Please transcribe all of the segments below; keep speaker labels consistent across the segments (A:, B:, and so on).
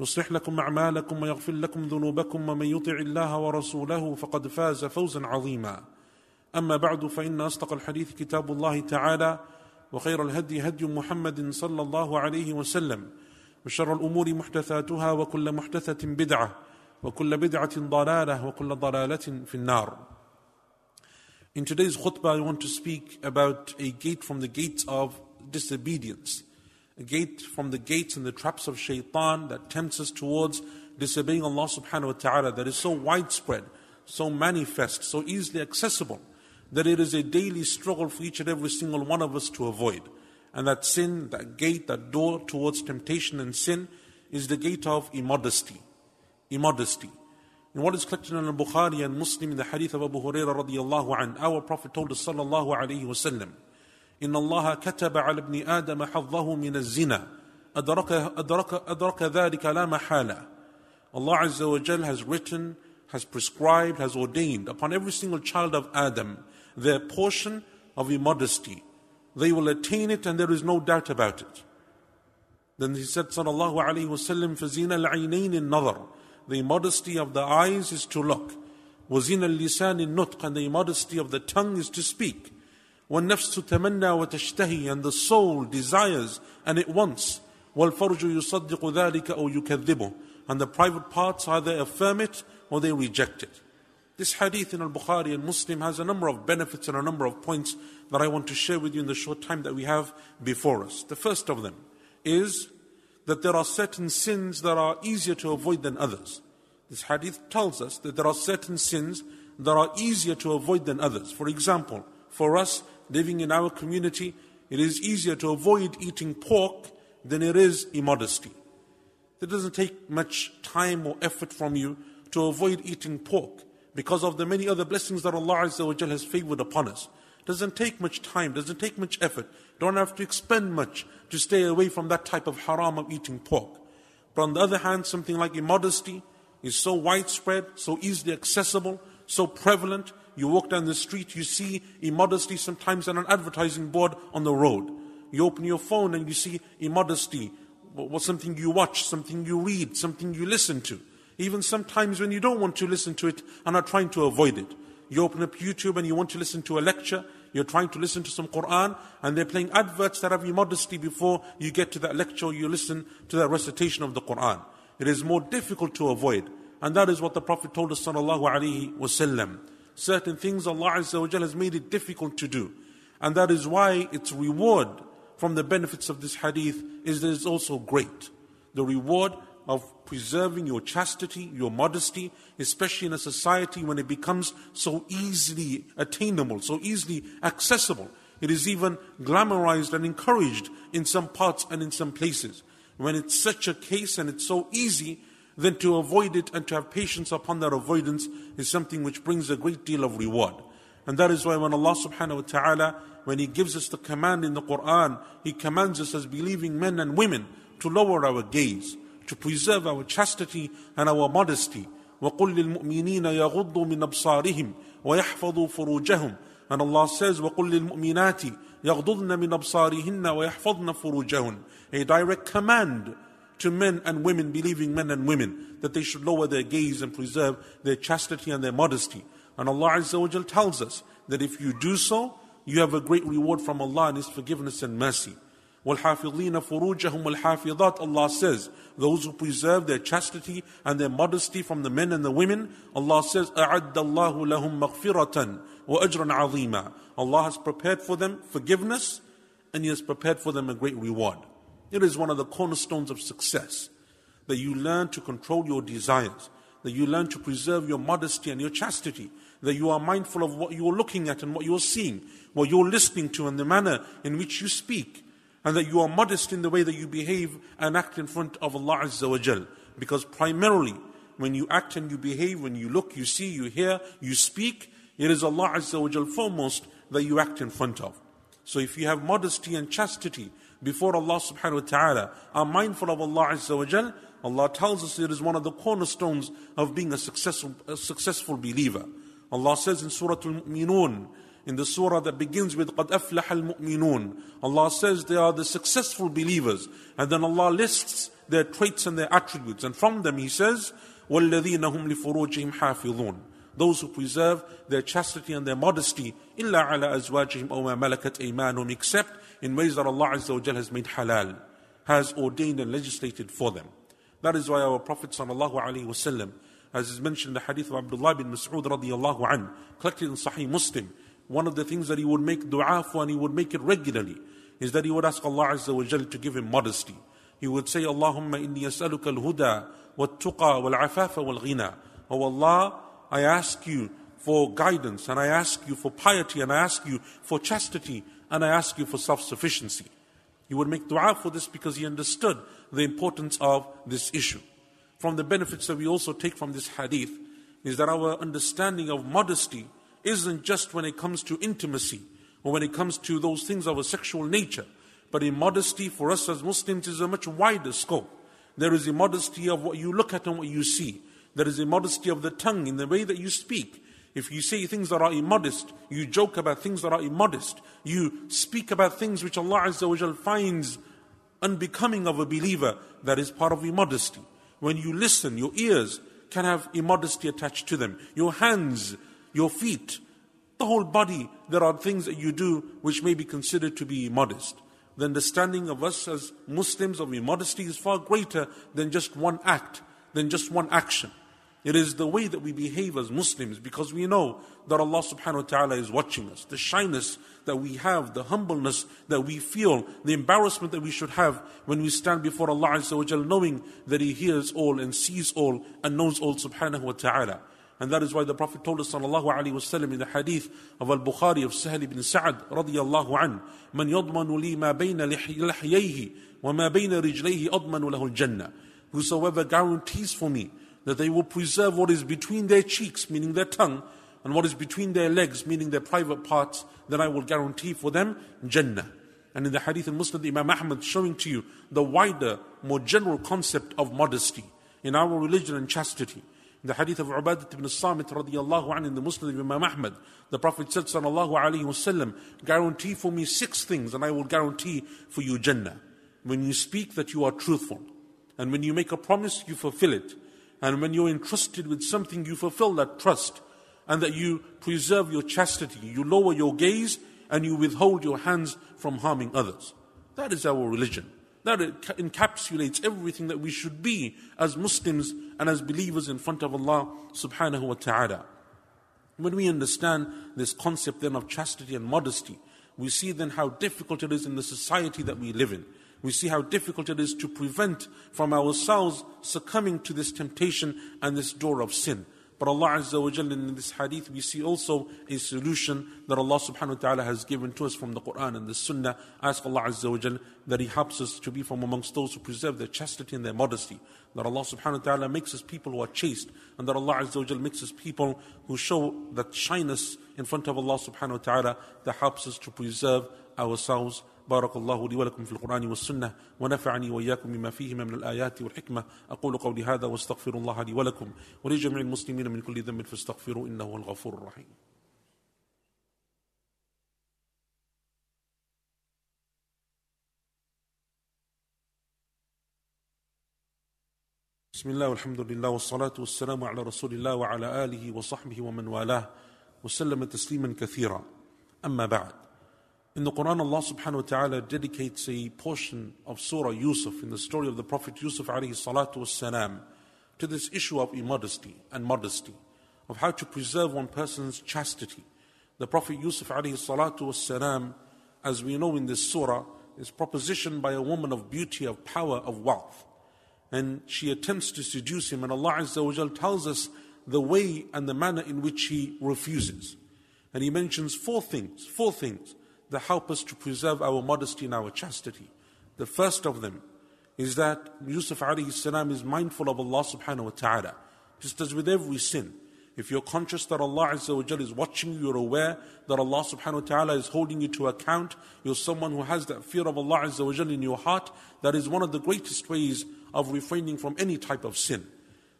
A: يصلح لكم أعمالكم ويغفر لكم ذنوبكم ومن يطع الله ورسوله فقد فاز فوزا عظيما. أما بعد فإن أصدق الحديث كتاب الله تعالى وخير الهدي هدي محمد صلى الله عليه وسلم وشر الأمور محدثاتها وكل محدثة بدعة وكل بدعة ضلالة وكل ضلالة في النار. In today's khutbah I want to speak about a gate from the gates of disobedience. A gate from the gates and the traps of shaitan that tempts us towards disobeying Allah subhanahu wa ta'ala that is so widespread, so manifest, so easily accessible that it is a daily struggle for each and every single one of us to avoid. And that sin, that gate, that door towards temptation and sin is the gate of immodesty. Immodesty. In what is collected in Al-Bukhari and Muslim in the hadith of Abu Hurairah radiallahu an, our Prophet told us sallallahu alayhi wa إن الله كتب على ابن آدم حظه من الزنا أدرك, أدرك, أدرك ذلك لا محالة Allah Azza wa Jal has written, has prescribed, has ordained upon every single child of Adam their portion of immodesty. They will attain it and there is no doubt about it. Then he said, Sallallahu Alaihi Wasallam, فَزِينَ الْعَيْنَيْنِ النَّظَرِ The immodesty of the eyes is to look. وَزِينَ اللِّسَانِ النُّطْقِ And the immodesty of the tongue is to speak. والنفس تمنى وتشتهي and the soul desires and it wants والفرج يصدق ذلك أو يكذبه and the private parts either affirm it or they reject it. This hadith in Al-Bukhari and Muslim has a number of benefits and a number of points that I want to share with you in the short time that we have before us. The first of them is that there are certain sins that are easier to avoid than others. This hadith tells us that there are certain sins that are easier to avoid than others. For example, for us, living in our community, it is easier to avoid eating pork than it is immodesty. It doesn't take much time or effort from you to avoid eating pork because of the many other blessings that Allah has favored upon us. It doesn't take much time, doesn't take much effort. Don't have to expend much to stay away from that type of haram of eating pork. But on the other hand, something like immodesty is so widespread, so easily accessible, so prevalent you walk down the street, you see immodesty sometimes on an advertising board on the road. You open your phone and you see immodesty. What something you watch, something you read, something you listen to. Even sometimes when you don't want to listen to it and are trying to avoid it. You open up YouTube and you want to listen to a lecture, you're trying to listen to some Quran, and they're playing adverts that have immodesty before you get to that lecture you listen to that recitation of the Quran. It is more difficult to avoid. And that is what the Prophet told us, sallallahu alaihi wasallam certain things Allah Azza wa has made it difficult to do. And that is why its reward from the benefits of this hadith is that it's also great. The reward of preserving your chastity, your modesty, especially in a society when it becomes so easily attainable, so easily accessible. It is even glamorized and encouraged in some parts and in some places. When it's such a case and it's so easy, then to avoid it and to have patience upon that avoidance is something which brings a great deal of reward. And that is why when Allah subhanahu wa ta'ala, when He gives us the command in the Quran, He commands us as believing men and women to lower our gaze, to preserve our chastity and our modesty. وَقُلْ لِلْمُؤْمِنِينَ يَغُضُّوا مِنْ أَبْصَارِهِمْ وَيَحْفَظُوا فُرُوجَهُمْ And Allah says, وَقُلْ لِلْمُؤْمِنَاتِ يَغْضُضْنَ مِنْ أَبْصَارِهِنَّ وَيَحْفَظْنَ فُرُوجَهُنْ A direct command to men and women, believing men and women, that they should lower their gaze and preserve their chastity and their modesty. And Allah Azza wa tells us that if you do so, you have a great reward from Allah and His forgiveness and mercy. وَالْحَافِظِينَ فُرُوجَهُمْ وَالْحَافِظَاتِ Allah says, those who preserve their chastity and their modesty from the men and the women, Allah says, أَعَدَّ اللَّهُ لَهُمْ مَغْفِرَةً وَأَجْرًا عَظِيمًا Allah has prepared for them forgiveness and He has prepared for them a great reward. It is one of the cornerstones of success that you learn to control your desires, that you learn to preserve your modesty and your chastity, that you are mindful of what you're looking at and what you're seeing, what you're listening to, and the manner in which you speak, and that you are modest in the way that you behave and act in front of Allah Azza wa Jal. Because primarily, when you act and you behave, when you look, you see, you hear, you speak, it is Allah Azza wa Jal foremost that you act in front of. So if you have modesty and chastity before Allah subhanahu wa ta'ala, are mindful of Allah Azza wa Jal, Allah tells us it is one of the cornerstones of being a successful, a successful believer. Allah says in Surah Al-Mu'minun, in the surah that begins with قَدْ أَفْلَحَ الْمُؤْمِنُونَ Allah says they are the successful believers. And then Allah lists their traits and their attributes. And from them He says, وَالَّذِينَ هُمْ لِفُرُوجِهِمْ حَافِظُونَ Those who preserve their chastity and their modesty, إِلَّا عَلَى أَزْوَاجِهِمْ أَوْ مَا مَلَكَتْ أَيْمَانُهُمْ Except in ways that Allah Azza wa has made halal, has ordained and legislated for them. That is why our Prophet sallallahu alaihi wasallam as is mentioned in the hadith of Abdullah bin Mas'ud radiallahu an, collected in Sahih Muslim, one of the things that he would make dua for and he would make it regularly is that he would ask Allah Azza wa Jal to give him modesty. He would say, Allahumma inni as'aluka al-huda wal-tuqa wal-afafa wal-ghina. Oh Allah, I ask you for guidance and I ask you for piety and I ask you for chastity and I ask you for self-sufficiency. He would make dua for this because he understood the importance of this issue from the benefits that we also take from this hadith is that our understanding of modesty isn't just when it comes to intimacy or when it comes to those things of a sexual nature, but in modesty for us as Muslims is a much wider scope. There is a modesty of what you look at and what you see. There is immodesty of the tongue in the way that you speak. If you say things that are immodest, you joke about things that are immodest, you speak about things which Allah Azza wa finds unbecoming of a believer, that is part of immodesty. When you listen, your ears can have immodesty attached to them. Your hands, your feet, the whole body, there are things that you do which may be considered to be immodest. The understanding of us as Muslims of immodesty is far greater than just one act, than just one action. It is the way that we behave as Muslims because we know that Allah subhanahu wa ta'ala is watching us. The shyness that we have, the humbleness that we feel, the embarrassment that we should have when we stand before Allah Azza wa Jal, knowing that He hears all and sees all and knows all subhanahu wa ta'ala. And that is why the Prophet told us sallallahu alayhi wasallam in the hadith of Al-Bukhari of Sahel ibn Sa'ad radiyallahu an, من يضمن لي ما بين لحييه وما بين رجليه أضمن له الجنة. Whosoever guarantees for me that they will preserve what is between their cheeks, meaning their tongue, and what is between their legs, meaning their private parts, then I will guarantee for them Jannah. And in the hadith in Musnad, Imam Ahmad showing to you the wider, more general concept of modesty in our religion and chastity. In the hadith of Ubadat ibn Samit radiallahu anhu in the Musnad of Imam Ahmad, the Prophet said, sallallahu alayhi wasallam, guarantee for me six things and I will guarantee for you Jannah. When you speak that you are truthful. And when you make a promise, you fulfill it. And when you're entrusted with something, you fulfill that trust and that you preserve your chastity. You lower your gaze and you withhold your hands from harming others. That is our religion. That encapsulates everything that we should be as Muslims and as believers in front of Allah subhanahu wa ta'ala. When we understand this concept then of chastity and modesty, we see then how difficult it is in the society that we live in we see how difficult it is to prevent from ourselves succumbing to this temptation and this door of sin. But Allah Azza wa Jalla in this hadith, we see also a solution that Allah subhanahu wa ta'ala has given to us from the Quran and the Sunnah. Ask Allah Azza wa Jalla that He helps us to be from amongst those who preserve their chastity and their modesty. That Allah subhanahu wa ta'ala makes us people who are chaste. And that Allah Azza wa Jalla makes us people who show that shyness in front of Allah subhanahu wa ta'ala that helps us to preserve ourselves بارك الله لي ولكم في القرآن والسنة ونفعني وإياكم بما فيهما من الآيات والحكمة. أقول قولي هذا واستغفر الله لي ولكم ولجميع المسلمين من كل ذنب فاستغفروا إنه هو الغفور الرحيم. بسم الله والحمد لله والصلاة والسلام على رسول الله وعلى آله وصحبه ومن والاه وسلم تسليما كثيرا. أما بعد. In the Quran, Allah subhanahu wa ta'ala dedicates a portion of Surah Yusuf in the story of the Prophet Yusuf alayhi salatu wasalam to this issue of immodesty and modesty, of how to preserve one person's chastity. The Prophet Yusuf alayhi salatu wasalam, as we know in this surah, is propositioned by a woman of beauty, of power, of wealth. And she attempts to seduce him, and Allah Azza wa Jal tells us the way and the manner in which he refuses. And he mentions four things, four things that help us to preserve our modesty and our chastity. The first of them is that Yusuf alayhi salam is mindful of Allah subhanahu wa ta'ala. Just as with every sin, if you're conscious that Allah Azza wa Jal is watching you, you're aware that Allah subhanahu wa ta'ala is holding you to account, you're someone who has that fear of Allah Azza wa Jal in your heart, that is one of the greatest ways of refraining from any type of sin.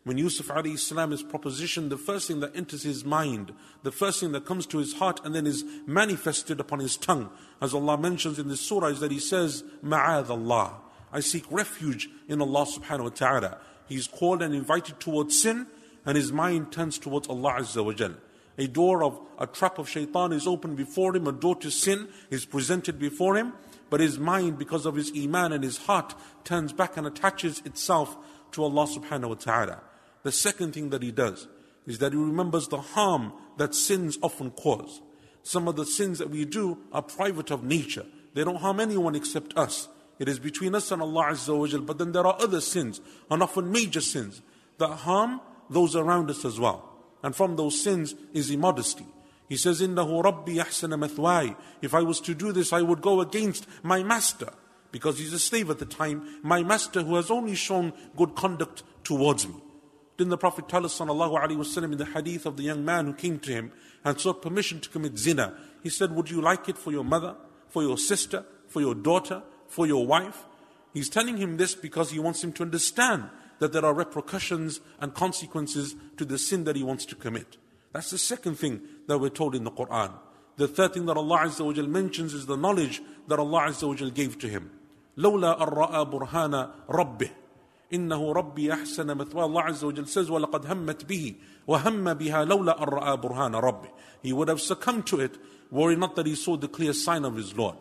A: When Yusuf salam is propositioned, the first thing that enters his mind, the first thing that comes to his heart and then is manifested upon his tongue, as Allah mentions in this surah, is that he says, Ma'ad Allah. I seek refuge in Allah subhanahu wa ta'ala. He's called and invited towards sin, and his mind turns towards Allah Azza wa Jal. A door of a trap of shaitan is opened before him, a door to sin is presented before him, but his mind, because of his iman and his heart, turns back and attaches itself to Allah subhanahu wa ta'ala. The second thing that he does is that he remembers the harm that sins often cause. Some of the sins that we do are private of nature. They don't harm anyone except us. It is between us and Allah Azza wa Jal. But then there are other sins, and often major sins, that harm those around us as well. And from those sins is immodesty. He says, إِنَّهُ رَبِّي أَحْسَنَ مَثْوَاي If I was to do this, I would go against my master. Because he's a slave at the time. My master who has only shown good conduct towards me. Didn't the Prophet tell us sallallahu alaihi wasallam in the hadith of the young man who came to him and sought permission to commit zina? He said, Would you like it for your mother, for your sister, for your daughter, for your wife? He's telling him this because he wants him to understand that there are repercussions and consequences to the sin that he wants to commit. That's the second thing that we're told in the Quran. The third thing that Allah Azza wa Jal mentions is the knowledge that Allah Azza wa Jal gave to him. لولا أن رأى برهان ربه إنه ربي أحسن مثواه Azza wa Jal says وَلَقَدْ هَمَّتْ بِهِ وَهَمَّ بِهَا لَوْلَا أَن رَأَى بُرْهَانَ رَبِّهِ He would have succumbed to it were it not that he saw the clear sign of his Lord.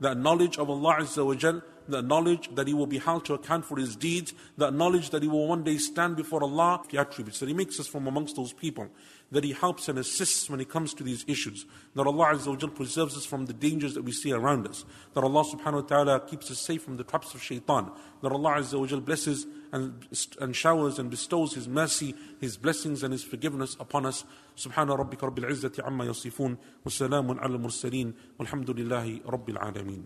A: That knowledge of Allah wa Jal, that knowledge that he will be held to account for his deeds, that knowledge that he will one day stand before Allah, the attributes that he makes us from amongst those people that He helps and assists when it comes to these issues. That Allah Azza wa preserves us from the dangers that we see around us. That Allah subhanahu wa ta'ala keeps us safe from the traps of shaitan. That Allah Azza wa blesses and, and showers and bestows His mercy, His blessings and His forgiveness upon us. سبحان ربك رب العزة عما يصفون وسلام على المرسلين والحمد لله رب العالمين